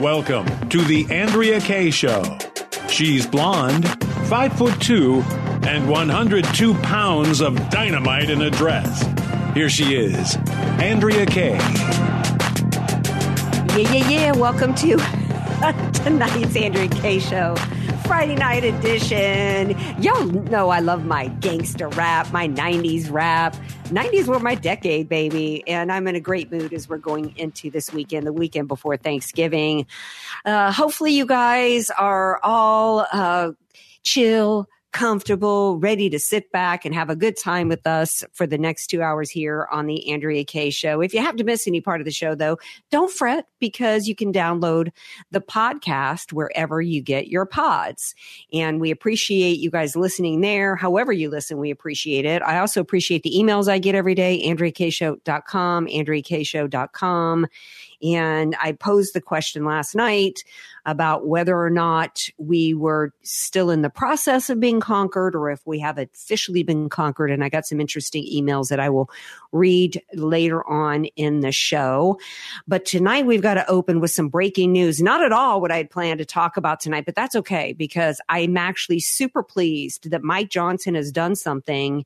Welcome to the Andrea Kaye Show. She's blonde, five foot two, and 102 pounds of dynamite in a dress. Here she is, Andrea Kaye. Yeah, yeah, yeah. Welcome to tonight's Andrea Kaye Show. Friday night edition. Y'all know I love my gangster rap, my 90s rap. 90s were my decade, baby. And I'm in a great mood as we're going into this weekend, the weekend before Thanksgiving. Uh, hopefully, you guys are all uh, chill comfortable, ready to sit back and have a good time with us for the next two hours here on the Andrea Kaye Show. If you have to miss any part of the show, though, don't fret because you can download the podcast wherever you get your pods. And we appreciate you guys listening there. However you listen, we appreciate it. I also appreciate the emails I get every day, AndreaKShow.com, AndreaKShow.com. And I posed the question last night about whether or not we were still in the process of being conquered or if we have officially been conquered. And I got some interesting emails that I will read later on in the show. But tonight we've got to open with some breaking news. Not at all what I had planned to talk about tonight, but that's okay because I'm actually super pleased that Mike Johnson has done something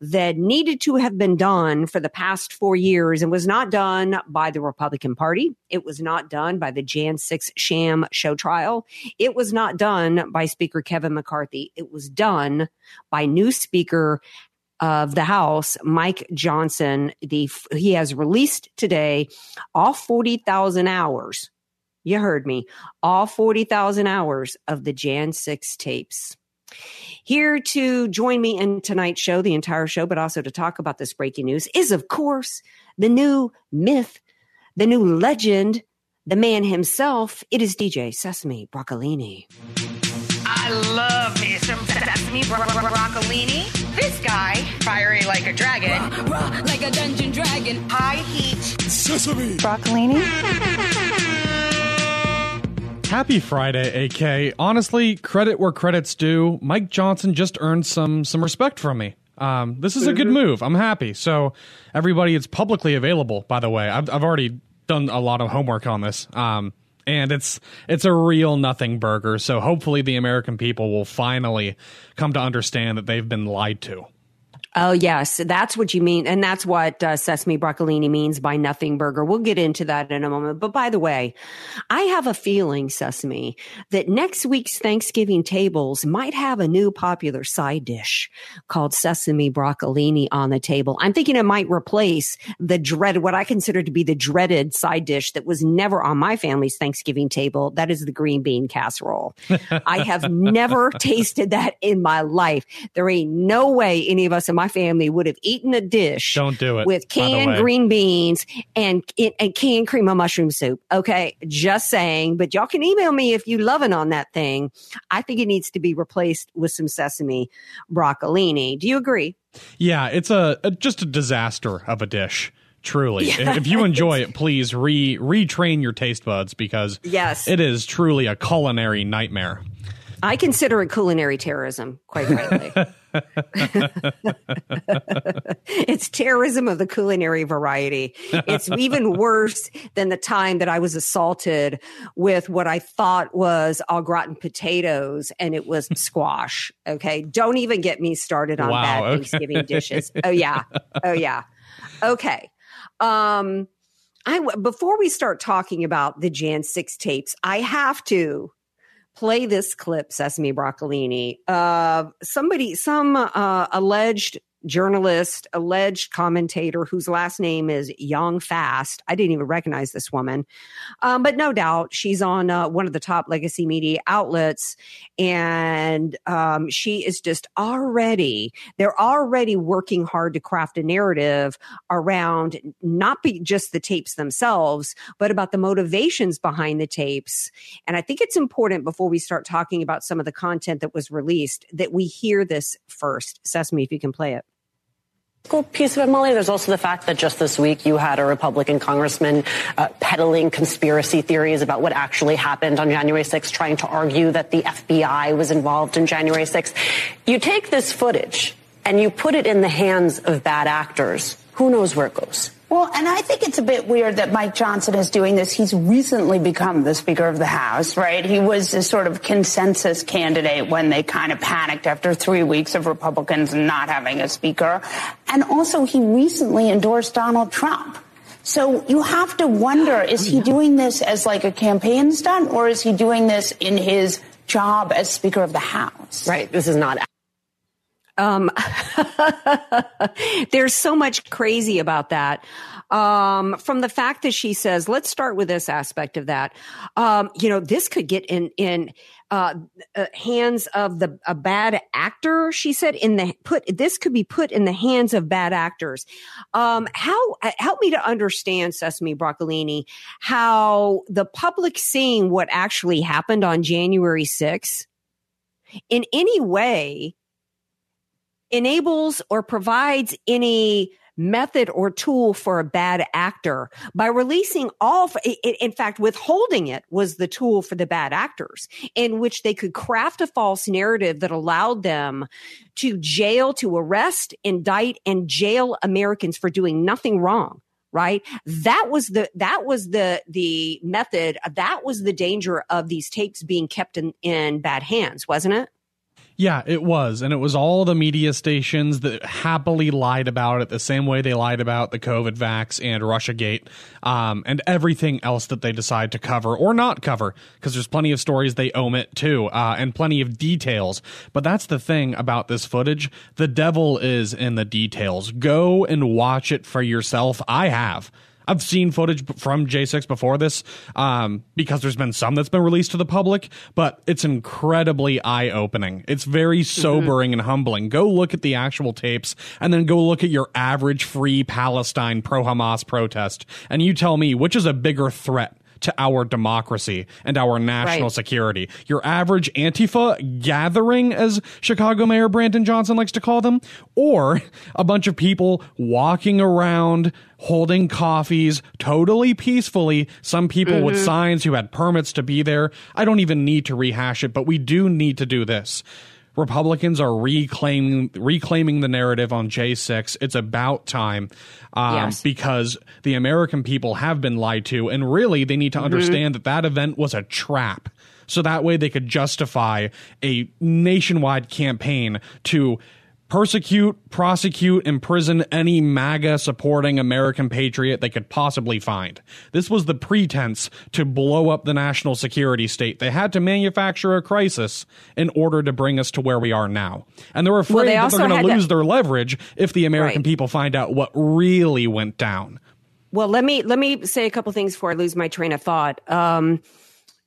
that needed to have been done for the past four years and was not done by the Republican Party. It was not done by the Jan 6 sham show trial. It was not done by Speaker Kevin McCarthy. It was done by new Speaker of the House, Mike Johnson. The he has released today all forty thousand hours. You heard me. All forty thousand hours of the Jan six tapes. Here to join me in tonight's show, the entire show, but also to talk about this breaking news is, of course, the new myth, the new legend, the man himself. It is DJ Sesame Broccolini. I love me some Sesame bro- bro- Broccolini. This guy, fiery like a dragon, like a dungeon dragon. high heat. Sesame broccolini. Happy Friday, AK. Honestly, credit where credit's due. Mike Johnson just earned some some respect from me. Um, this is a good move. I'm happy. So, everybody, it's publicly available. By the way, I've I've already done a lot of homework on this. Um, and it's it's a real nothing burger. So hopefully, the American people will finally come to understand that they've been lied to. Oh, yes. That's what you mean. And that's what uh, Sesame Broccolini means by nothing burger. We'll get into that in a moment. But by the way, I have a feeling, Sesame, that next week's Thanksgiving tables might have a new popular side dish called Sesame Broccolini on the table. I'm thinking it might replace the dreaded, what I consider to be the dreaded side dish that was never on my family's Thanksgiving table. That is the green bean casserole. I have never tasted that in my life. There ain't no way any of us in my family would have eaten a dish Don't do it, with canned green beans and and canned cream of mushroom soup. Okay, just saying. But y'all can email me if you loving on that thing. I think it needs to be replaced with some sesame broccolini. Do you agree? Yeah, it's a, a just a disaster of a dish. Truly, if you enjoy it, please re retrain your taste buds because Yes. it is truly a culinary nightmare. I consider it culinary terrorism, quite frankly. it's terrorism of the culinary variety. It's even worse than the time that I was assaulted with what I thought was au gratin potatoes and it was squash. Okay. Don't even get me started on Wow, bad okay. Thanksgiving dishes. Oh, yeah. Oh, yeah. Okay. Um, I, before we start talking about the Jan 6 tapes, I have to play this clip, Sesame Broccolini. Uh, somebody, some uh, alleged journalist, alleged commentator whose last name is Jong-Fast. I didn't even recognize this woman, um, but no doubt she's on uh, one of the top legacy media outlets, and um, she is just already they're already working hard to craft a narrative around not be just the tapes themselves, but about the motivations behind the tapes. And I think it's important before we start talking about some of the content that was released that we hear this first. Sesame, if you can play it piece of it, Molly. There's also the fact that just this week you had a Republican congressman uh, peddling conspiracy theories about what actually happened on January 6th, trying to argue that the FBI was involved in January 6th. You take this footage and you put it in the hands of bad actors. Who knows where it goes? Well, and I think it's a bit weird that Mike Johnson is doing this. He's recently become the Speaker of the House, right? He was a sort of consensus candidate when they kind of panicked after three weeks of Republicans not having a Speaker. And also, he recently endorsed Donald Trump. So you have to wonder, is he doing this as like a campaign stunt or is he doing this in his job as Speaker of the House? Right. This is not um, there's so much crazy about that. Um, from the fact that she says, let's start with this aspect of that. Um, you know, this could get in, in, uh, uh, hands of the a bad actor. She said in the put this could be put in the hands of bad actors. Um, how uh, help me to understand Sesame Broccolini how the public seeing what actually happened on January 6th in any way enables or provides any method or tool for a bad actor. By releasing all in fact withholding it was the tool for the bad actors in which they could craft a false narrative that allowed them to jail to arrest indict and jail americans for doing nothing wrong right? That was the that was the the method that was the danger of these tapes being kept in in bad hands wasn't it yeah, it was. And it was all the media stations that happily lied about it the same way they lied about the COVID vax and Russiagate um, and everything else that they decide to cover or not cover, because there's plenty of stories they omit too, uh, and plenty of details. But that's the thing about this footage. The devil is in the details. Go and watch it for yourself. I have. I've seen footage from J6 before this um, because there's been some that's been released to the public, but it's incredibly eye opening. It's very mm-hmm. sobering mm-hmm. and humbling. Go look at the actual tapes and then go look at your average free Palestine pro Hamas protest, and you tell me which is a bigger threat to our democracy and our national right. security. Your average Antifa gathering, as Chicago Mayor Brandon Johnson likes to call them, or a bunch of people walking around holding coffees totally peacefully. Some people mm-hmm. with signs who had permits to be there. I don't even need to rehash it, but we do need to do this. Republicans are reclaiming reclaiming the narrative on J6. It's about time um, yes. because the American people have been lied to, and really they need to mm-hmm. understand that that event was a trap. So that way they could justify a nationwide campaign to persecute, prosecute, imprison any MAGA supporting American patriot they could possibly find. This was the pretense to blow up the national security state. They had to manufacture a crisis in order to bring us to where we are now. And they're afraid well, they that they're going to lose their leverage if the American right. people find out what really went down. Well, let me let me say a couple things before I lose my train of thought. Um,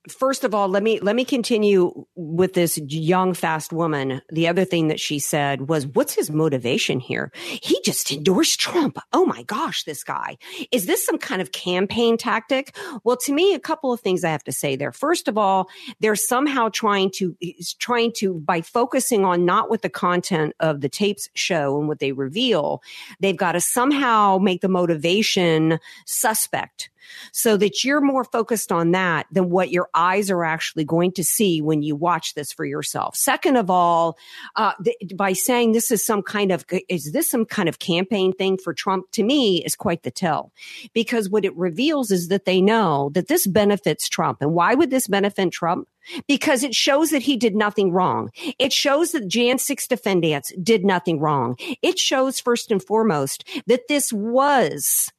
first of all, let me let me continue with this Jong-Fast woman. The other thing that she said was, "What's his motivation here? He just endorsed Trump. Oh my gosh, this guy is this some kind of campaign tactic?" Well, to me, a couple of things I have to say there. First of all, they're somehow trying to trying to by focusing on not what the content of the tapes show and what they reveal, they've got to somehow make the motivation suspect so that you're more focused on that than what your eyes are actually going to see when you watch this for yourself. Second of all, uh, th- by saying this is some kind of, is this some kind of campaign thing for Trump to me is quite the tell because what it reveals is that they know that this benefits Trump. And why would this benefit Trump? because it shows that he did nothing wrong. It shows that Jan 6 defendants did nothing wrong. It shows first and foremost that this was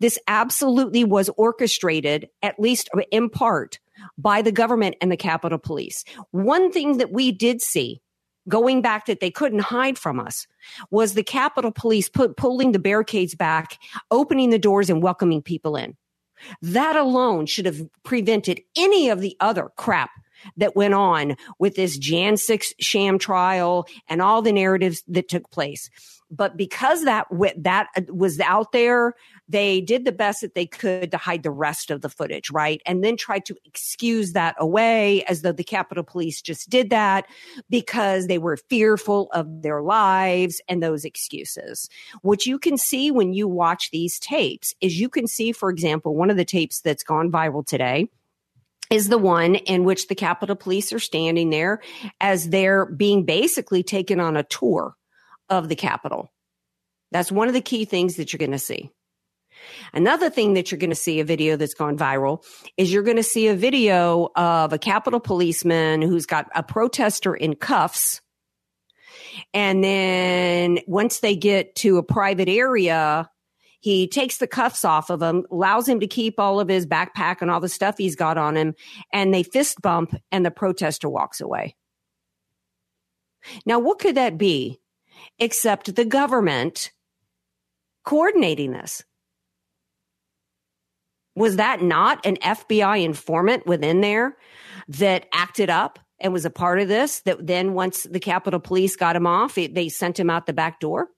this absolutely was orchestrated, at least in part, by the government and the Capitol Police. One thing that we did see going back that they couldn't hide from us was the Capitol Police put, pulling the barricades back, opening the doors and welcoming people in. That alone should have prevented any of the other crap that went on with this Jan 6 sham trial and all the narratives that took place. But because that that uh, was out there, they did the best that they could to hide the rest of the footage, right? And then tried to excuse that away as though the Capitol Police just did that because they were fearful of their lives and those excuses. What you can see when you watch these tapes is you can see, for example, one of the tapes that's gone viral today is the one in which the Capitol Police are standing there as they're being basically taken on a tour of the Capitol. That's one of the key things that you're going to see. Another thing that you're going to see a video that's gone viral is you're going to see a video of a Capitol policeman who's got a protester in cuffs. And then once they get to a private area, he takes the cuffs off of him, allows him to keep all of his backpack and all the stuff he's got on him, and they fist bump, and the protester walks away. Now, what could that be except the government coordinating this? Was that not an FBI informant within there that acted up and was a part of this? That then, once the Capitol Police got him off, it, they sent him out the back door?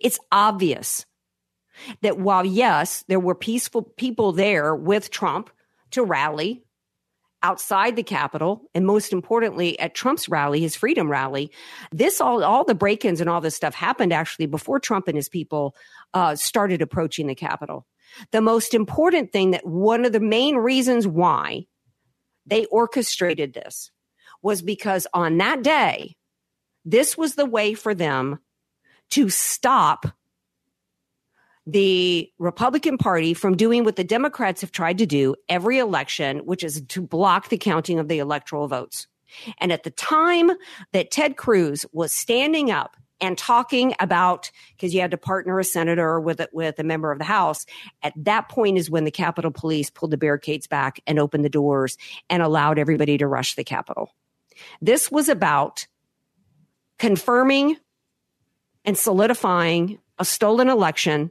It's obvious that while, yes, there were peaceful people there with Trump to rally outside the Capitol, and most importantly, at Trump's rally, his freedom rally, this all, all the break ins and all this stuff happened actually before Trump and his people uh, started approaching the Capitol. The most important thing that one of the main reasons why they orchestrated this was because on that day, this was the way for them to stop the Republican Party from doing what the Democrats have tried to do every election, which is to block the counting of the electoral votes. And at the time that Ted Cruz was standing up and talking about because you had to partner a senator with with a member of the House. At that point is when the Capitol Police pulled the barricades back and opened the doors and allowed everybody to rush the Capitol. This was about confirming and solidifying a stolen election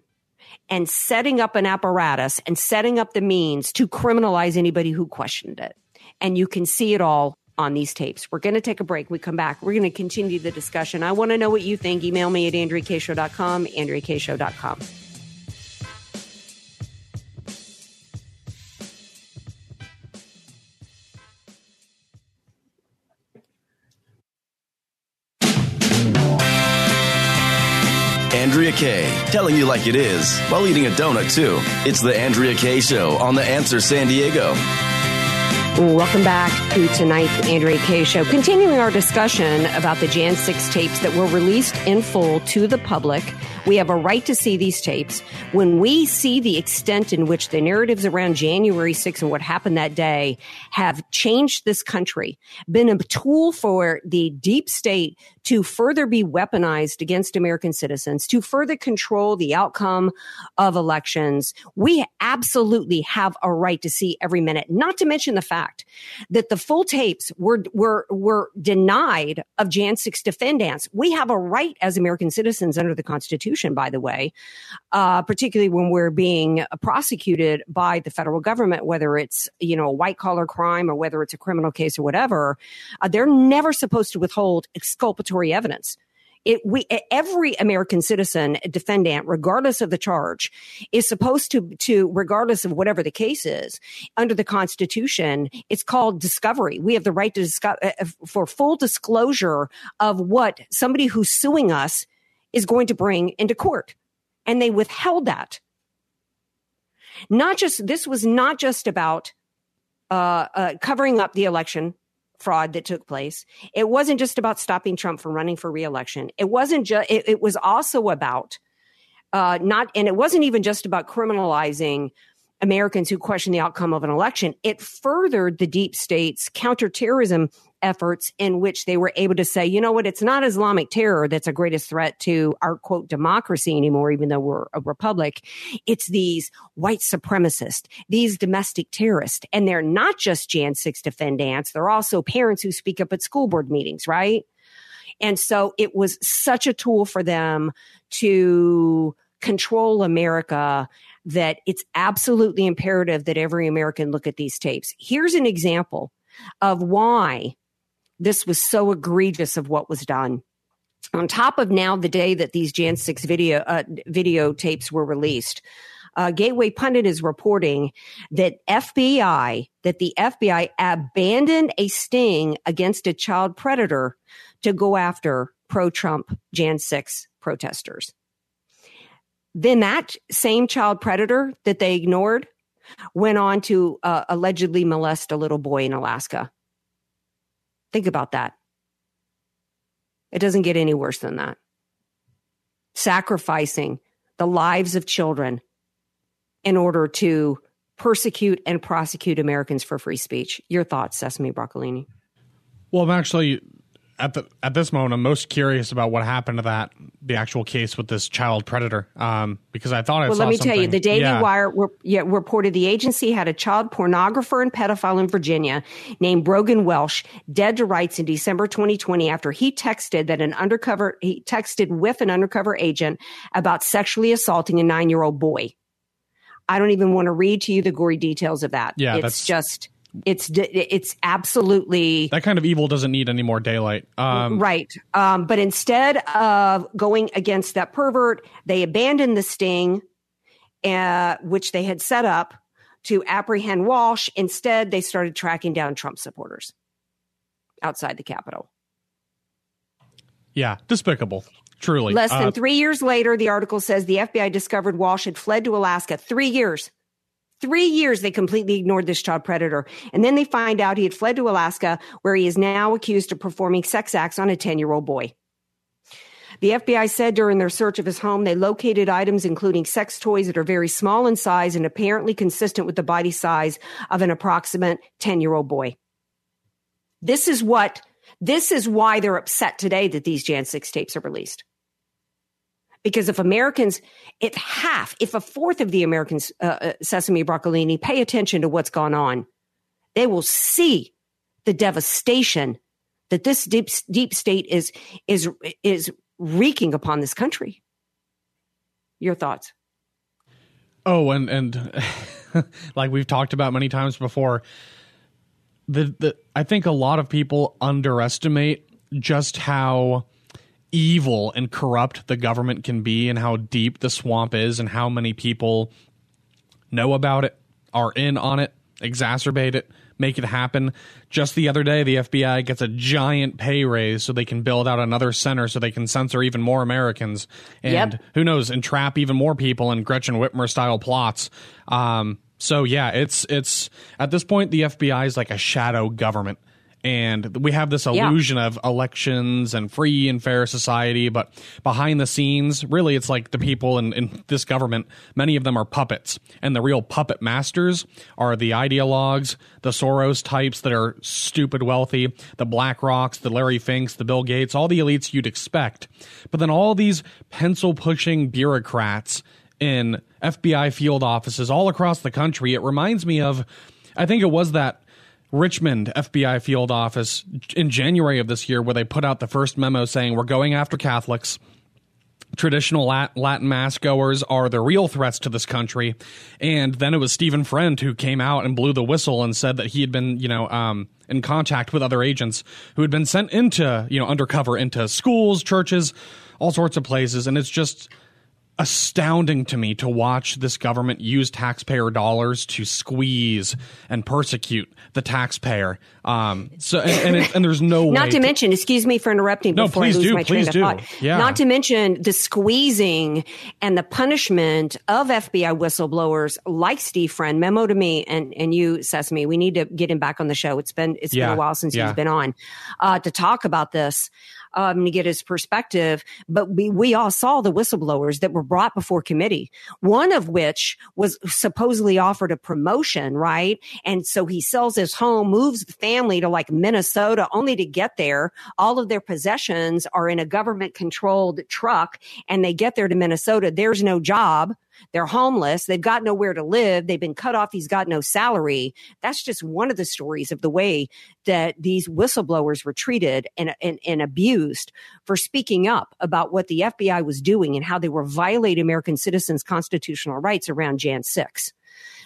and setting up an apparatus and setting up the means to criminalize anybody who questioned it. And you can see it all on these tapes. We're going to take a break. We come back. We're going to continue the discussion. I want to know what you think. Email me at AndreaKShow.com, AndreaKShow.com. Andrea Kaye, telling you like it is while eating a donut, too. It's the Andrea Kaye Show on The Answer San Diego. Welcome back to tonight's Andrea Kaye Show. Continuing our discussion about the Jan 6 tapes that were released in full to the public. We have a right to see these tapes. When we see the extent in which the narratives around January 6 and what happened that day have changed this country, been a tool for the deep state to further be weaponized against American citizens, to further control the outcome of elections, we absolutely have a right to see every minute, not to mention the fact that the full tapes were, were, were denied of Jan 6 defendants. We have a right as American citizens under the Constitution, by the way, uh, particularly when we're being prosecuted by the federal government, whether it's, you know, a white collar crime or whether it's a criminal case or whatever, uh, they're never supposed to withhold exculpatory evidence. It, we, every American citizen defendant, regardless of the charge, is supposed to, to, regardless of whatever the case is, under the Constitution, it's called discovery. We have the right to discover, uh, uh, for full disclosure of what somebody who's suing us is going to bring into court. And they withheld that. Not just, this was not just about uh, uh, covering up the election fraud that took place. It wasn't just about stopping Trump from running for reelection. It wasn't just, it, it, was also about uh, not, and it wasn't even just about criminalizing Americans who question the outcome of an election. It furthered the deep state's counterterrorism efforts in which they were able to say, you know what, it's not Islamic terror that's a greatest threat to our quote democracy anymore, even though we're a republic. It's these white supremacists, these domestic terrorists. And they're not just Jan 6 defendants. They're also parents who speak up at school board meetings, right? And so it was such a tool for them to control America that it's absolutely imperative that every American look at these tapes. Here's an example of why this was so egregious of what was done. On top of now the day that these Jan 6 video uh, videotapes were released, uh, Gateway Pundit is reporting that FBI that the FBI abandoned a sting against a child predator to go after pro-Trump Jan 6 protesters. Then that same child predator that they ignored went on to uh, allegedly molest a little boy in Alaska. Think about that. It doesn't get any worse than that. Sacrificing the lives of children in order to persecute and prosecute Americans for free speech. Your thoughts, Sesame Broccolini? Well, I'm actually at the at this moment, I'm most curious about what happened to that the actual case with this child predator. Um, because I thought I well, let me tell you, the Daily yeah. Wire re- yeah, reported the agency had a child pornographer and pedophile in Virginia named Brogan Welsh dead to rights in December 2020 after he texted that an undercover he texted with an undercover agent about sexually assaulting a nine year old boy. I don't even want to read to you the gory details of that. Yeah, it's just it's it's absolutely that kind of evil doesn't need any more daylight. Um, right. Um, but instead of going against that pervert, they abandoned the sting, uh, which they had set up to apprehend Walsh. Instead, they started tracking down Trump supporters outside the Capitol. Yeah, despicable. Truly. Less than Uh, three years later, the article says the FBI discovered Walsh had fled to Alaska. Three years. Three years they completely ignored this child predator. And then they find out he had fled to Alaska, where he is now accused of performing sex acts on a 10 year old boy. The FBI said during their search of his home, they located items including sex toys that are very small in size and apparently consistent with the body size of an approximate 10 year old boy. This is what, this is why they're upset today that these Jan 6 tapes are released. Because if Americans, if half, if a fourth of the Americans, uh, uh, Sesame Broccolini, pay attention to what's gone on, they will see the devastation that this deep deep state is is is wreaking upon this country. Your thoughts? Oh, and and like we've talked about many times before, the the I think a lot of people underestimate just how evil and corrupt the government can be and how deep the swamp is and how many people know about it, are in on it, exacerbate it, make it happen. Just the other day, the FBI gets a giant pay raise so they can build out another center so they can censor even more Americans and Yep. who knows, entrap even more people in Gretchen Whitmer style plots. Um, so yeah, it's it's at this point the FBI is like a shadow government. And we have this Yeah. illusion of elections and free and fair society, but behind the scenes, really, it's like the people in, in this government, many of them are puppets. And the real puppet masters are the ideologues, the Soros types that are stupid wealthy, the Black Rocks, the Larry Finks, the Bill Gates, all the elites you'd expect. But then all these pencil pushing bureaucrats in FBI field offices all across the country, it reminds me of, I think it was that Richmond FBI field office in January of this year, where they put out the first memo saying we're going after Catholics. Traditional Latin mass goers are the real threats to this country. And then it was Stephen Friend who came out and blew the whistle and said that he had been, you know, um, in contact with other agents who had been sent into, you know, undercover into schools, churches, all sorts of places. And it's just astounding to me to watch this government use taxpayer dollars to squeeze and persecute the taxpayer. Um, so and and, it, and there's no Not way to mention, excuse me for interrupting No, before please I lose do, my train please of do. thought. Yeah. Not to mention the squeezing and the punishment of FBI whistleblowers like Steve Friend. Memo to me and, and you, Sesame. We need to get him back on the show. It's been it's Yeah, been a while since yeah. he's been on uh, to talk about this. Um, to get his perspective. But we, we all saw the whistleblowers that were brought before committee, one of which was supposedly offered a promotion, right? And so he sells his home, moves the family to like Minnesota only to get there. All of their possessions are in a government controlled truck and they get there to Minnesota. There's no job. They're homeless. They've got nowhere to live. They've been cut off. He's got no salary. That's just one of the stories of the way that these whistleblowers were treated and, and, and abused for speaking up about what the FBI was doing and how they were violating American citizens' constitutional rights around Jan 6.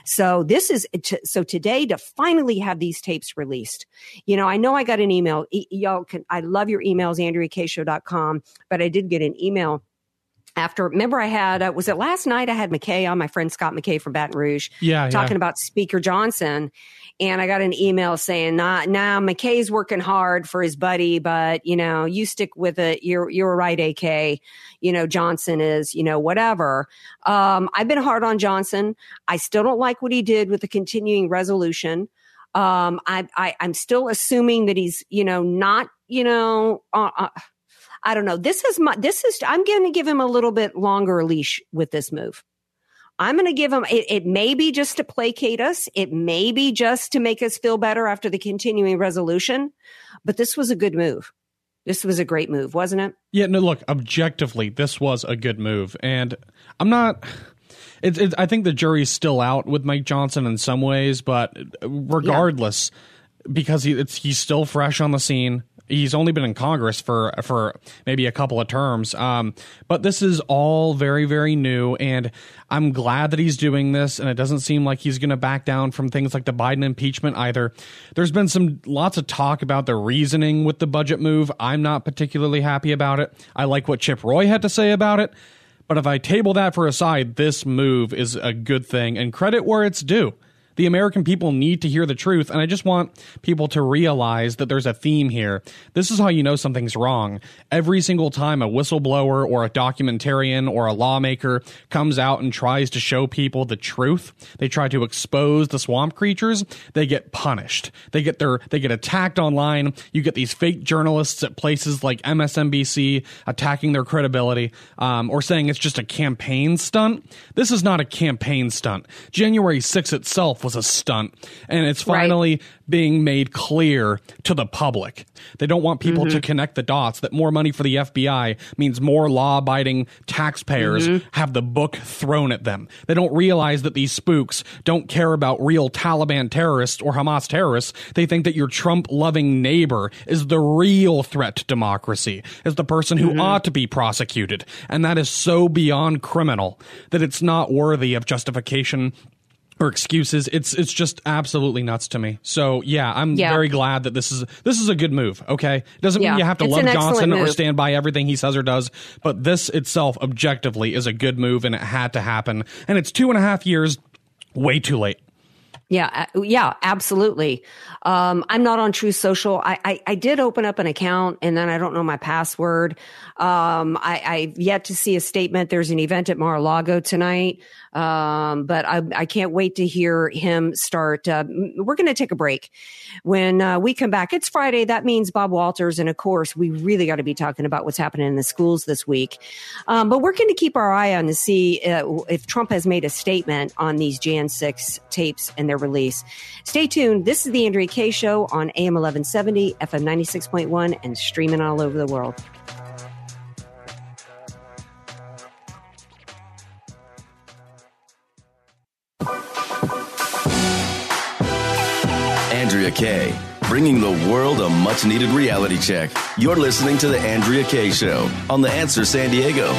So this is so today to finally have these tapes released. You know, I know I got an email. E- y'all can, I love your emails, AndreaKShow.com, but I did get an email after remember I had uh, was it last night I had McKay on my friend Scott McKay from Baton Rouge yeah talking yeah. about Speaker Johnson. And I got an email saying nah nah McKay's working hard for his buddy but you know you stick with it. You're you're right AK you know Johnson is you know whatever. Um, I've been hard on Johnson. I still don't like what he did with the continuing resolution. Um, I, I I'm still assuming that he's you know not you know uh, uh, I don't know. This is my, this is, I'm going to give him a little bit longer leash with this move. I'm going to give him, it, it may be just to placate us. It may be just to make us feel better after the continuing resolution, but this was a good move. This was a great move, wasn't it? Yeah, no, look, objectively, this was a good move. And I'm not, it, it, I think the jury's still out with Mike Johnson in some ways, but regardless, yeah. because he, he's still fresh on the scene he's only been in Congress for for maybe a couple of terms. Um, but this is all very very new, and I'm glad that he's doing this. And it doesn't seem like he's going to back down from things like the Biden impeachment either. There's been some lots of talk about the reasoning with the budget move. I'm not particularly happy about it. I like what Chip Roy had to say about it. But if I table that for a side, this move is a good thing and credit where it's due. The American people need to hear the truth, and I just want people to realize that there's a theme here. This is how you know something's wrong. Every single time a whistleblower or a documentarian or a lawmaker comes out and tries to show people the truth, they try to expose the swamp creatures, they get punished. They get their they get attacked online. You get these fake journalists at places like MSNBC attacking their credibility um, or saying it's just a campaign stunt. This is not a campaign stunt. January 6th itself was a stunt and it's finally right. being made clear to the public. They don't want people mm-hmm. to connect the dots that more money for the FBI means more law abiding taxpayers mm-hmm. have the book thrown at them. They don't realize that these spooks don't care about real Taliban terrorists or Hamas terrorists. They think that your Trump loving neighbor is the real threat to democracy, is the person who mm-hmm. ought to be prosecuted. And that is so beyond criminal that it's not worthy of justification or excuses. It's it's just absolutely nuts to me. So yeah, I'm yeah. very glad that this is this is a good move. Okay, it doesn't yeah. mean you have to it's love Johnson or stand by everything he says or does, but this itself objectively is a good move, and it had to happen. And it's two and a half years, way too late. Yeah, yeah, absolutely. Um, I'm not on Truth Social. I, I, I, did open up an account and then I don't know my password. Um, I, I've yet to see a statement. There's an event at Mar-a-Lago tonight. Um, but I, I can't wait to hear him start. Uh, we're going to take a break. When uh, we come back, it's Friday. That means Bob Walters. And of course, we really got to be talking about what's happening in the schools this week. Um, but we're going to keep our eye on to see uh, if Trump has made a statement on these Jan 6 tapes and their release. Stay tuned. This is the Andrea Kaye Show on AM 1170, FM 96.1, and streaming all over the world. Andrea Kaye, bringing the world a much needed reality check. You're listening to The Andrea Kaye Show on The Answer San Diego.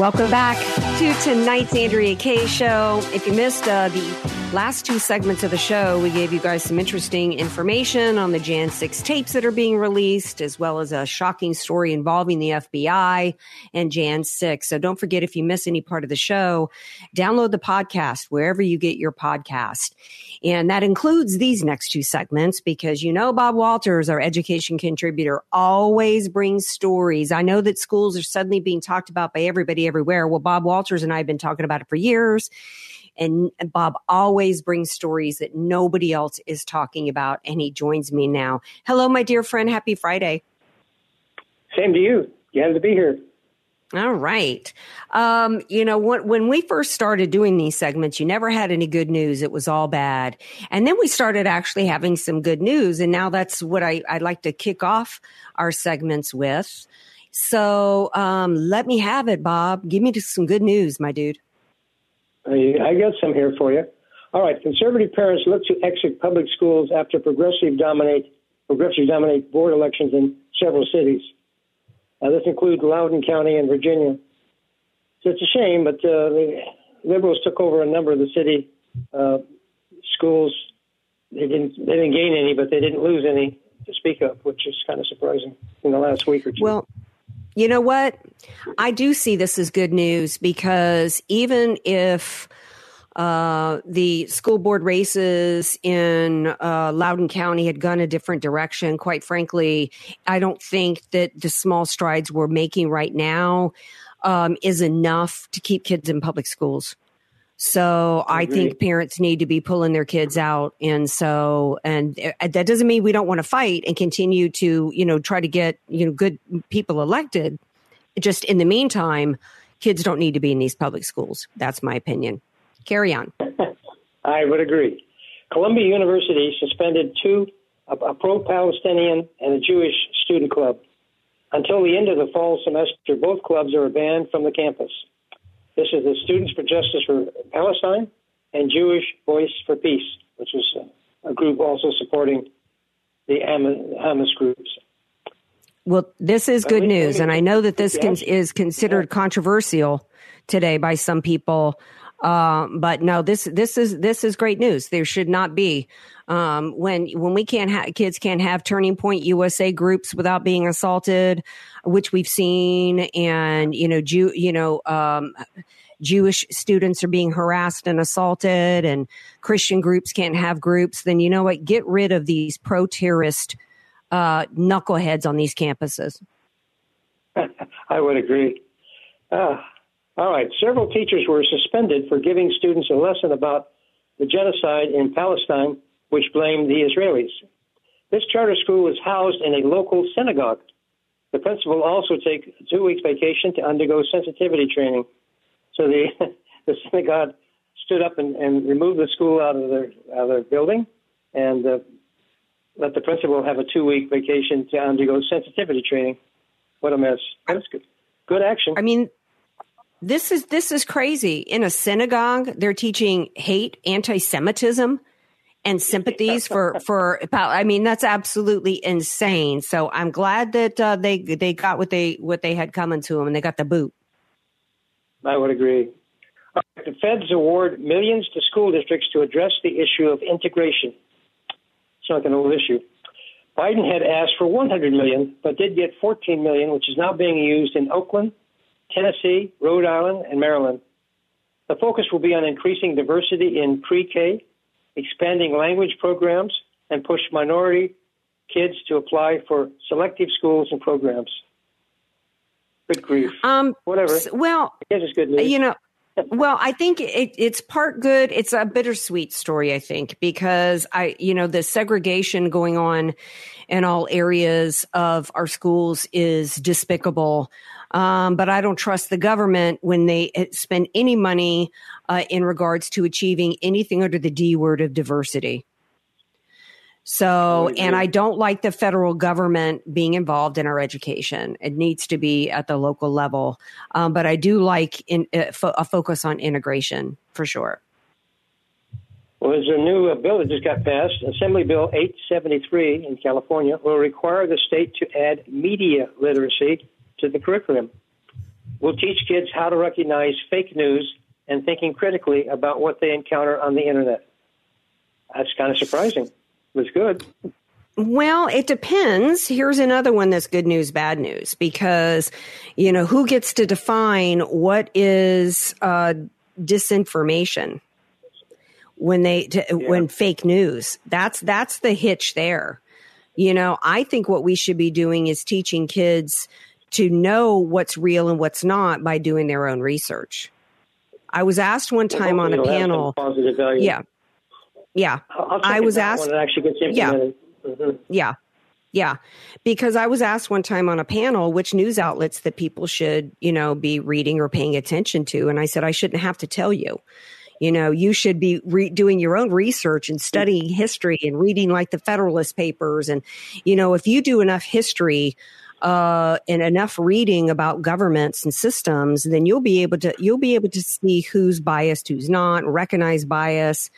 Welcome back to tonight's Andrea Kaye Show. If you missed uh, the last two segments of the show, we gave you guys some interesting information on the Jan 6 tapes that are being released, as well as a shocking story involving the FBI and Jan 6. So don't forget, if you miss any part of the show, download the podcast wherever you get your podcast. And that includes these next two segments because you know Bob Walters, our education contributor, always brings stories. I know that schools are suddenly being talked about by everybody everywhere. Well, Bob Walters and I have been talking about it for years. And Bob always brings stories that nobody else is talking about. And he joins me now. Hello, my dear friend. Happy Friday. Same to you. Glad to be here. All right. Um, you know, when, when we first started doing these segments, you never had any good news. It was all bad. And then we started actually having some good news. And now that's what I, I'd like to kick off our segments with. So um, let me have it, Bob. Give me some good news, my dude. I got some here for you. All right. Conservative parents look to exit public schools after progressive dominate progressive dominate board elections in several cities. Uh, this includes Loudoun County and Virginia. So it's a shame, but uh, the liberals took over a number of the city uh, schools. They didn't they didn't gain any, but they didn't lose any to speak of, which is kind of surprising in the last week or two. Well, you know what? I do see this as good news because even if uh, the school board races in uh, Loudoun County had gone a different direction. Quite frankly, I don't think that the small strides we're making right now um, is enough to keep kids in public schools. So I, I think parents need to be pulling their kids out. And so, and uh, that doesn't mean we don't want to fight and continue to, you know, try to get, you know, good people elected. Just in the meantime, kids don't need to be in these public schools. That's my opinion. Carry on. I would agree. Columbia University suspended two, a, a pro Palestinian and a Jewish student club. Until the end of the fall semester, both clubs are banned from the campus. This is the Students for Justice for Palestine and Jewish Voice for Peace, which is a group also supporting the Hamas groups. Well, this is good news, and I know that this can, is considered controversial today by some people. Um, but no, this this is this is great news. There should not be um, when when we can't have kids can't have Turning Point USA groups without being assaulted, which we've seen, and you know, Jew, you know. Um, Jewish students are being harassed and assaulted, and Christian groups can't have groups, then you know what? Get rid of these pro terrorist uh, knuckleheads on these campuses. I would agree. Uh, all right. Several teachers were suspended for giving students a lesson about the genocide in Palestine, which blamed the Israelis. This charter school is housed in a local synagogue. The principal also a two weeks vacation to undergo sensitivity training. So the the synagogue stood up and, and removed the school out of their out of their building, and uh, let the principal have a two week vacation to undergo sensitivity training. What a mess! That's good. Good action. I mean, this is this is crazy. In a synagogue, they're teaching hate, anti-Semitism, and sympathies for for. I mean, that's absolutely insane. So I'm glad that uh, they they got what they what they had coming to them, and they got the boot. I would agree. The feds award millions to school districts to address the issue of integration. It's not an old issue. Biden had asked for 100 million, but did get 14 million, which is now being used in Oakland, Tennessee, Rhode Island, and Maryland. The focus will be on increasing diversity in pre K, expanding language programs, and push minority kids to apply for selective schools and programs. Good grief. Um, Whatever. Well, I guess it's good news. You know, well, I think it, it's part good. It's a bittersweet story, I think, because I, you know, the segregation going on in all areas of our schools is despicable. Um, but I don't trust the government when they eh, spend any money uh, in regards to achieving anything under the D word of diversity. So, and I don't like the federal government being involved in our education. It needs to be at the local level. Um, but I do like in, uh, fo- a focus on integration for sure. Well, there's a new uh, bill that just got passed. Assembly Bill 873 in California will require the state to add media literacy to the curriculum. We'll teach kids how to recognize fake news and thinking critically about what they encounter on the internet. That's kind of surprising. It was good. Well, it depends. Here's another one that's good news, bad news, because, you know, who gets to define what is uh, disinformation when they, t- yeah. when fake news? That's, that's the hitch there. You know, I think what we should be doing is teaching kids to know what's real and what's not by doing their own research. I was asked one time on a panel. Yeah. Yeah. I'll was asked. It actually gets. Yeah. Mm-hmm. Yeah. Yeah, because I was asked one time on a panel which news outlets that people should, you know, be reading or paying attention to, and I said I shouldn't have to tell you. You know, you should be re- doing your own research and studying history and reading like the Federalist Papers, and you know, if you do enough history uh, and enough reading about governments and systems, then you'll be able to you'll be able to see who's biased, who's not, recognize bias,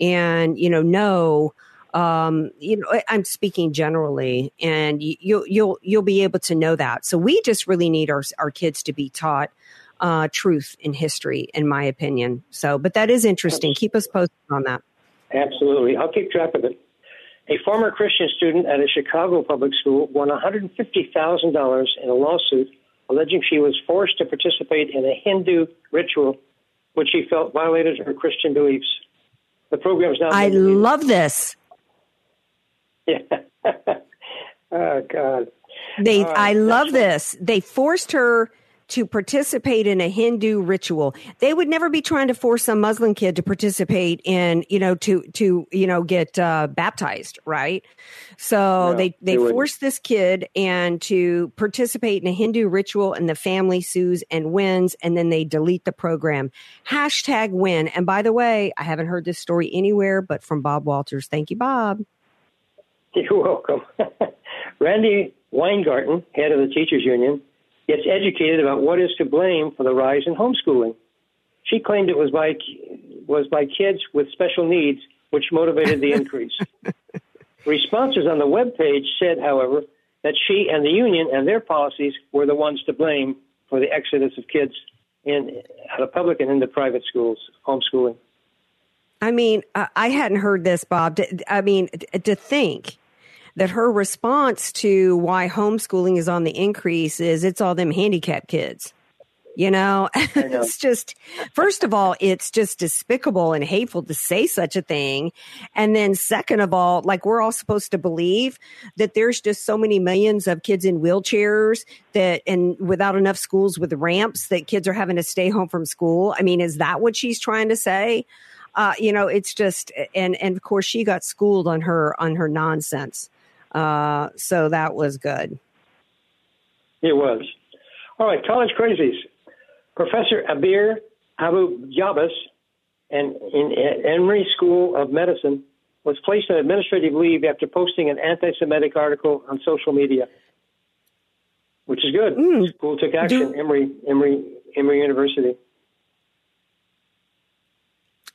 and you know know um, you know, I'm speaking generally, and you, will you'll you'll be able to know that. So we just really need our our kids to be taught uh, truth in history, in my opinion. So, but that is interesting. Keep us posted on that. Absolutely, I'll keep track of it. A former Christian student at a Chicago public school won $150,000 in a lawsuit alleging she was forced to participate in a Hindu ritual which she felt violated her Christian beliefs. The program is now. I love this. Yeah. oh God. They. Right. I love this. They forced her to participate in a Hindu ritual. They would never be trying to force a Muslim kid to participate in, you know, to to you know get uh, baptized, right? So no, they they, they forced this kid and to participate in a Hindu ritual, and the family sues and wins, and then they delete the program. Hashtag win. And by the way, I haven't heard this story anywhere but from Bob Walters. Thank you, Bob. You're welcome. Randi Weingarten, head of the Teachers Union, gets educated about what is to blame for the rise in homeschooling. She claimed it was by was by kids with special needs which motivated the increase. Responses on the web page said, however, that she and the union and their policies were the ones to blame for the exodus of kids in out of public and into private schools, homeschooling. I mean, I hadn't heard this, Bob. I mean, to think that her response to why homeschooling is on the increase is it's all them handicapped kids. You know, know. it's just, first of all, it's just despicable and hateful to say such a thing. And then second of all, like we're all supposed to believe that there's just so many millions of kids in wheelchairs that, and without enough schools with ramps that kids are having to stay home from school. I mean, is that what she's trying to say? Uh, you know, it's just, and, and of course she got schooled on her, on her nonsense. Uh, so that was good. It was. All right, college crazies. Professor Abir Abu Jabas and in Emory School of Medicine was placed on administrative leave after posting an anti-Semitic article on social media, which is good. Mm. School took action. Do- Emory, Emory, Emory University.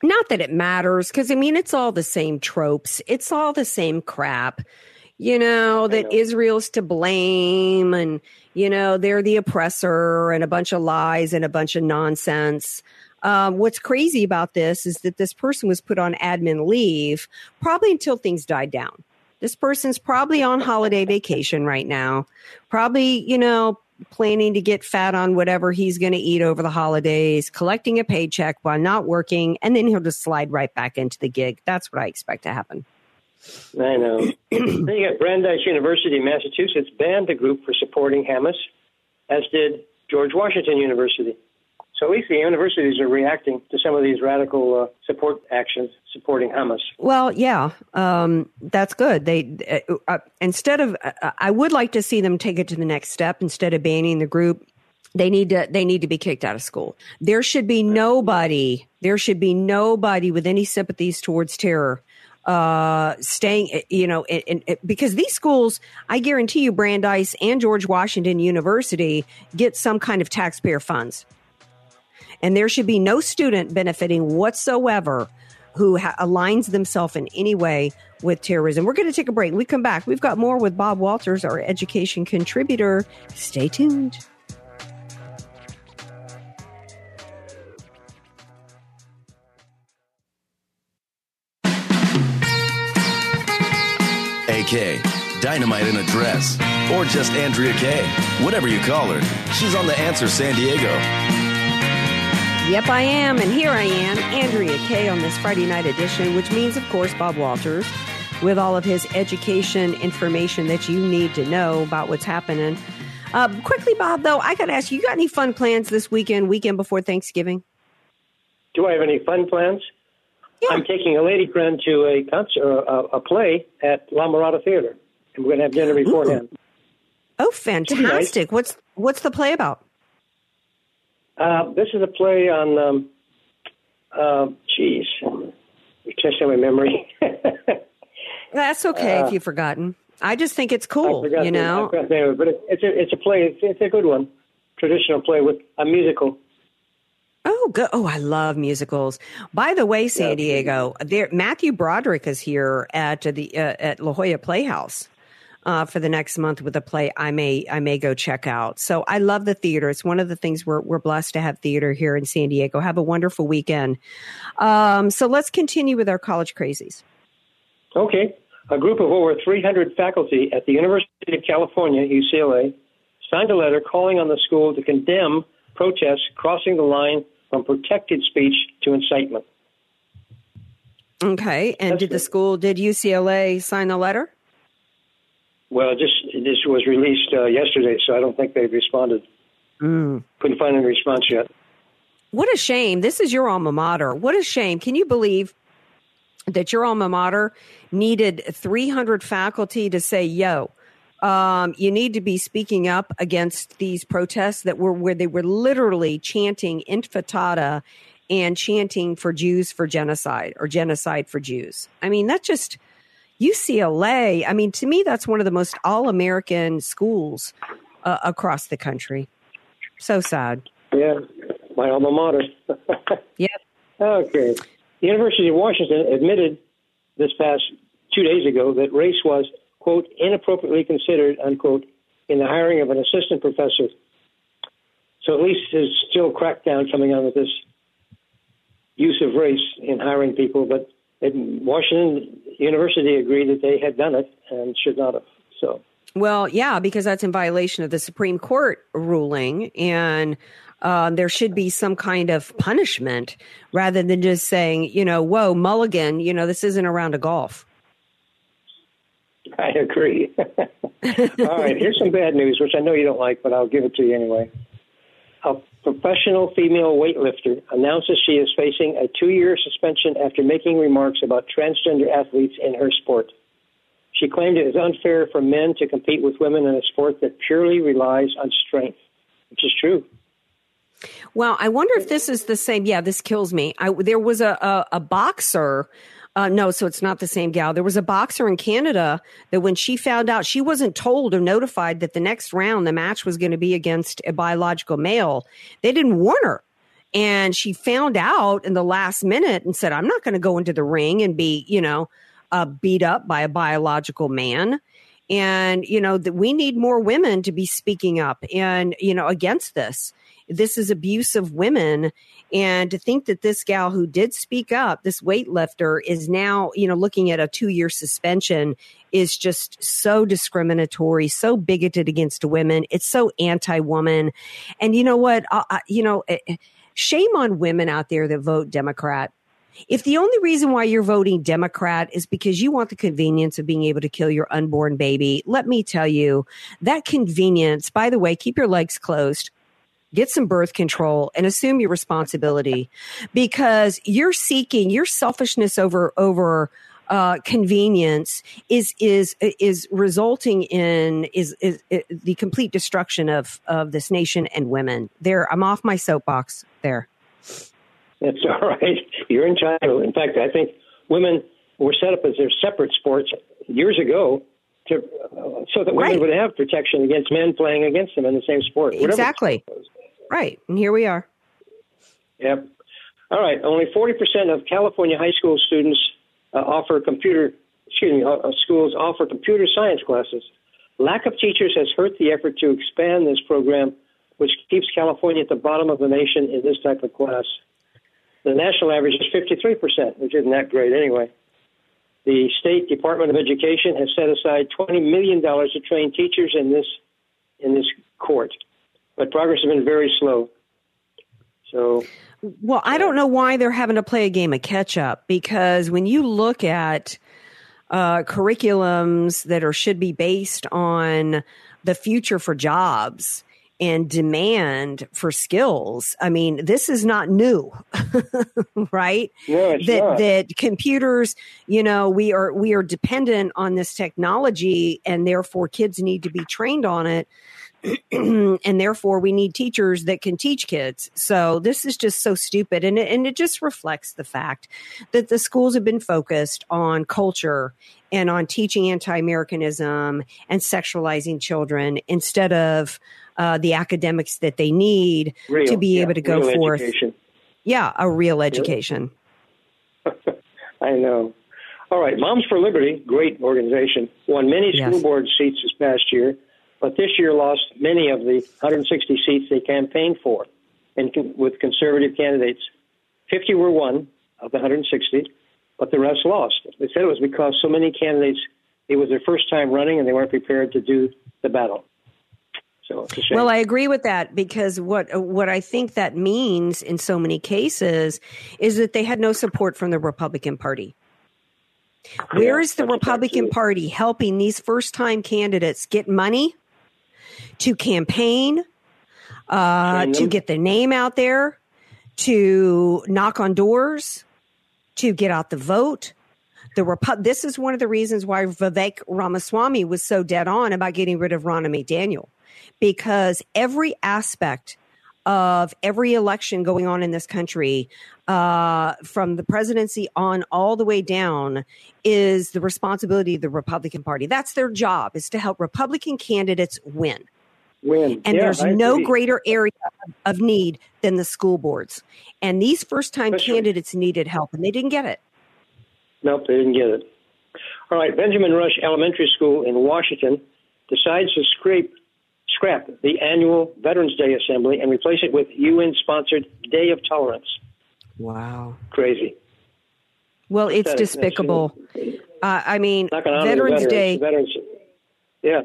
Not that it matters, because I mean, it's all the same tropes. It's all the same crap you know, that know. Israel's to blame and, you know, they're the oppressor and a bunch of lies and a bunch of nonsense. Um, what's crazy about this is that this person was put on admin leave probably until things died down. This person's probably on holiday vacation right now, probably, you know, planning to get fat on whatever he's going to eat over the holidays, collecting a paycheck while not working, and then he'll just slide right back into the gig. That's what I expect to happen. I know. then you got Brandeis University in Massachusetts banned the group for supporting Hamas, as did George Washington University. So at least the universities are reacting to some of these radical uh, support actions supporting Hamas. Well, yeah, um, that's good. They uh, uh, instead of uh, I would like to see them take it to the next step. Instead of banning the group, they need to they need to be kicked out of school. There should be nobody. There should be nobody with any sympathies towards terror uh, staying, you know, in, in, because these schools, I guarantee you, Brandeis and George Washington University get some kind of taxpayer funds. And there should be no student benefiting whatsoever who ha- aligns themselves in any way with terrorism. We're going to take a break. we come back. We've got more with Bob Walters, our education contributor. Stay tuned. K. Dynamite in a dress. Or just Andrea Kaye. Whatever you call her. She's on The Answer San Diego. Yep, I am. And here I am, Andrea Kaye. on this Friday night edition, which means, of course, Bob Walters with all of his education information that you need to know about what's happening. Uh, quickly, Bob, though, I got to ask you, you got any fun plans this weekend, weekend before Thanksgiving? Do I have any fun plans? Yeah. I'm taking a lady friend to a concert, a, a play at La Mirada Theater. and we're going to have dinner beforehand. Oh, fantastic! What's what's the play about? Uh, this is a play on. Um, uh, geez, you're testing my memory. That's okay Uh, if you've forgotten. I just think it's cool, you know. the name of it, but it, it's a it's a play. It's, it's a good one, traditional play with a musical. Oh, good. Oh, I love musicals. By the way, San Diego, there Matthew Broderick is here at the uh, at La Jolla Playhouse uh, for the next month with a play I may I may go check out. So I love the theater. It's one of the things we're we're blessed to have theater here in San Diego. Have a wonderful weekend. Um, so let's continue with our college crazies. Okay. A group of over 300 faculty at the University of California, UCLA, signed a letter calling on the school to condemn protests crossing the line from protected speech to incitement. Okay, and did the school did UCLA sign the letter? Well, just this was released uh, yesterday, so I don't think they've responded. Mm. Couldn't find any response yet. What a shame. This is your alma mater. What a shame. Can you believe that your alma mater needed 300 faculty to say, yo, um, you need to be speaking up against these protests that were where they were literally chanting intifada and chanting for Jews for genocide or genocide for Jews. I mean, that just UCLA. I mean, to me, that's one of the most all American schools uh, across the country. So sad. Yeah, my alma mater. yep. Okay. The University of Washington admitted this past two days ago that race was, quote, inappropriately considered, unquote, in the hiring of an assistant professor. So at least there's still crackdown coming on with this use of race in hiring people, but Washington University agreed that they had done it and should not have. So Well, yeah, because that's in violation of the Supreme Court ruling, and uh, there should be some kind of punishment rather than just saying, you know, whoa, Mulligan, you know, this isn't around a round of golf. I agree. All right, here's some bad news, which I know you don't like, but I'll give it to you anyway. A professional female weightlifter announces she is facing a two year suspension after making remarks about transgender athletes in her sport. She claimed it is unfair for men to compete with women in a sport that purely relies on strength, which is true. Well, I wonder if this is the same. Yeah, this kills me. I, there was a, a, a boxer. Uh, no, so it's not the same gal. There was a boxer in Canada that when she found out, she wasn't told or notified that the next round the match was going to be against a biological male. They didn't warn her. And she found out in the last minute and said, I'm not going to go into the ring and be, you know, uh, beat up by a biological man. And, you know, that we need more women to be speaking up and, you know, against this. This is abuse of women. And to think that this gal who did speak up, this weightlifter, is now, you know, looking at a two year suspension is just so discriminatory, so bigoted against women. It's so anti woman. And you know what? I, I, you know, eh, eh, shame on women out there that vote Democrat. If the only reason why you're voting Democrat is because you want the convenience of being able to kill your unborn baby, let me tell you that convenience, by the way, keep your legs closed get some birth control and assume your responsibility because you're seeking your selfishness over over uh, convenience is is is resulting in is, is, is the complete destruction of of this nation and women. There, I'm off my soapbox. There. That's all right. You're entitled. In fact, I think women were set up as their separate sports years ago to uh, so that women Right. would have protection against men playing against them in the same sport. whatever the Exactly. Right. And here we are. Yep. All right. Only 40% of California high school students uh, offer computer, excuse me, uh, uh, schools offer computer science classes. Lack of teachers has hurt the effort to expand this program, which keeps California at the bottom of the nation in this type of class. The national average is 53%, which isn't that great anyway. The State Department of Education has set aside $20 million to train teachers in this in this court, but progress has been very slow. So Well, I don't know why they're having to play a game of catch up because when you look at uh, curriculums that are should be based on the future for jobs and demand for skills. I mean, this is not new, right? No, that not. that computers, you know, we are we are dependent on this technology, and therefore kids need to be trained on it. and therefore we need teachers that can teach kids. So this is just so stupid. And it, and it just reflects the fact that the schools have been focused on culture and on teaching anti-Americanism and sexualizing children instead of uh, the academics that they need Real, to be yeah, able to go forth. education. Yeah, a real education. I know. All right, Moms for Liberty, great organization, won many Yes. school board seats this past year, but this year lost many of the 160 seats they campaigned for, and con- with conservative candidates. 50 were won of the 160, but the rest lost. They said it was because so many candidates, it was their first time running and they weren't prepared to do the battle. So it's a shame. Well, I agree with that because what what I think that means in so many cases is that they had no support from the Republican Party. Where is the Republican Party helping these first time candidates get money to campaign, uh, to get their name out there, to knock on doors, to get out the vote? The Repu- this is one of the reasons why Vivek Ramaswamy was so dead on about getting rid of Ronna McDaniel, because every aspect of every election going on in this country, uh, from the presidency on all the way down, is the responsibility of the Republican Party. That's their job: is to help Republican candidates win. Win. And Yeah, there's I no agree. greater area of need than the school boards. And these first time candidates needed help, and they didn't get it. Nope, they didn't get it. All right, Benjamin Rush Elementary School in Washington decides to scrape, scrap the annual Veterans Day Assembly and replace it with UN-sponsored Day of Tolerance. Wow. Crazy. Well, it's Pathetic. despicable. Uh, I mean, Not gonna honor the Veterans veterans. Day. Veterans. Yeah.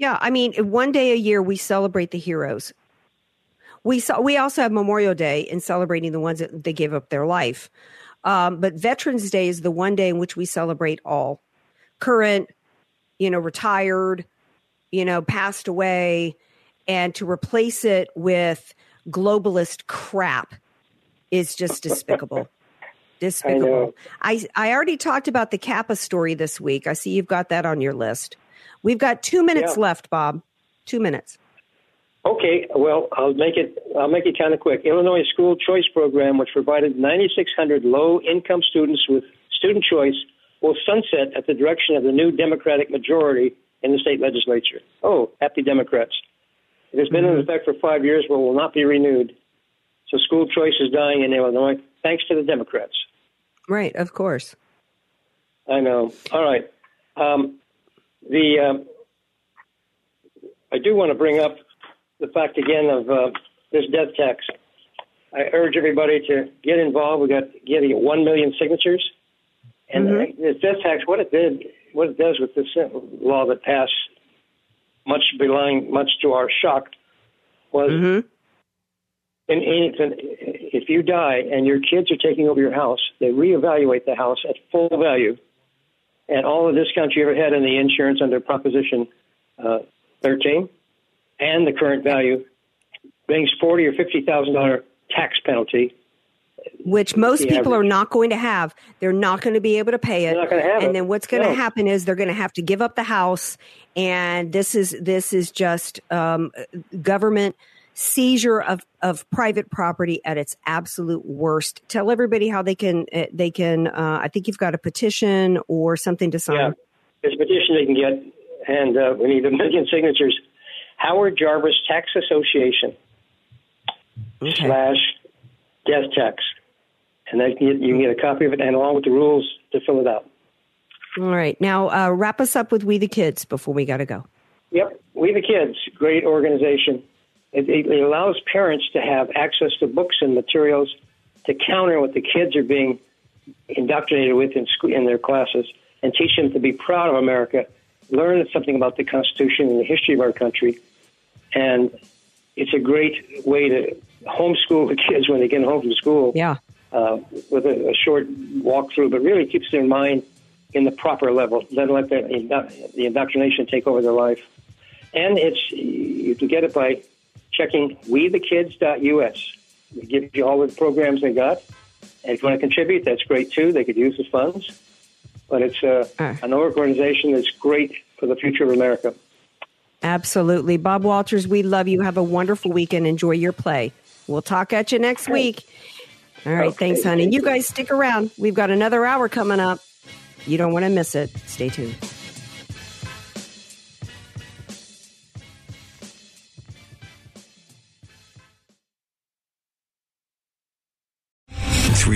Yeah, I mean, one day a year we celebrate the heroes. We saw, we also have Memorial Day in celebrating the ones that they gave up their life. Um, but Veterans Day is the one day in which we celebrate all current, you know, retired, you know, passed away, and to replace it with globalist crap is just despicable. Despicable. know. I, I already talked about the Kappa story this week. I see you've got that on your list. We've got two minutes Yeah. left, Bob. Two minutes. Okay, well, I'll make it. I'll make it kind of quick. Illinois School Choice Program, which provided 9,600 low-income students with student choice, will sunset at the direction of the new Democratic majority in the state legislature. Oh, happy Democrats! It has been in effect for five years, but will not be renewed. So school choice is dying in Illinois, thanks to the Democrats. Right, of course. I know. All right. Um, the um, I do want to bring up the fact again of uh, this death tax. I urge everybody to get involved. We got getting one million signatures, and this death tax. What it did, what it does with this law that passed, much belying, much to our shock, was in, in, if you die and your kids are taking over your house, they reevaluate the house at full value, and all the discounts you ever had in the insurance under Proposition uh, 13 and the current value brings forty or fifty thousand dollar tax penalty. Which most people are not going to have. They're not going to be able to pay it. They're not gonna have and it. then what's going to happen is they're going to have to give up the house. And this is this is just um, government seizure of, of private property at its absolute worst. Tell everybody how they can uh, they can. Uh, I think you've got a petition or something to sign. Yeah, there's a petition they can get, and uh, we need a million signatures. Howard Jarvis Tax Association slash death tax, and get, you can get a copy of it and along with the rules to fill it out. All right, now uh, wrap us up with We the Kids before we got to go. Yep, We the Kids, great organization. It, it, allows parents to have access to books and materials to counter what the kids are being indoctrinated with in, school, in their classes and teach them to be proud of America, learn something about the Constitution and the history of our country. And it's a great way to homeschool the kids when they get home from school. Yeah. Uh, with a, a short walkthrough, but really keeps their mind in the proper level. Doesn't let their, the indoctrination take over their life. And it's you can get it by checking wethekids.us. They give you all the programs they got. And if you want to contribute, that's great too. They could use the funds. But it's uh, an organization that's great for the future of America. Absolutely. Bob Walters, we love you. Have a wonderful weekend. Enjoy your play. We'll talk at you next week. All right. Okay, thanks, honey. thank you. guys stick around. We've got another hour coming up. You don't want to miss it. Stay tuned.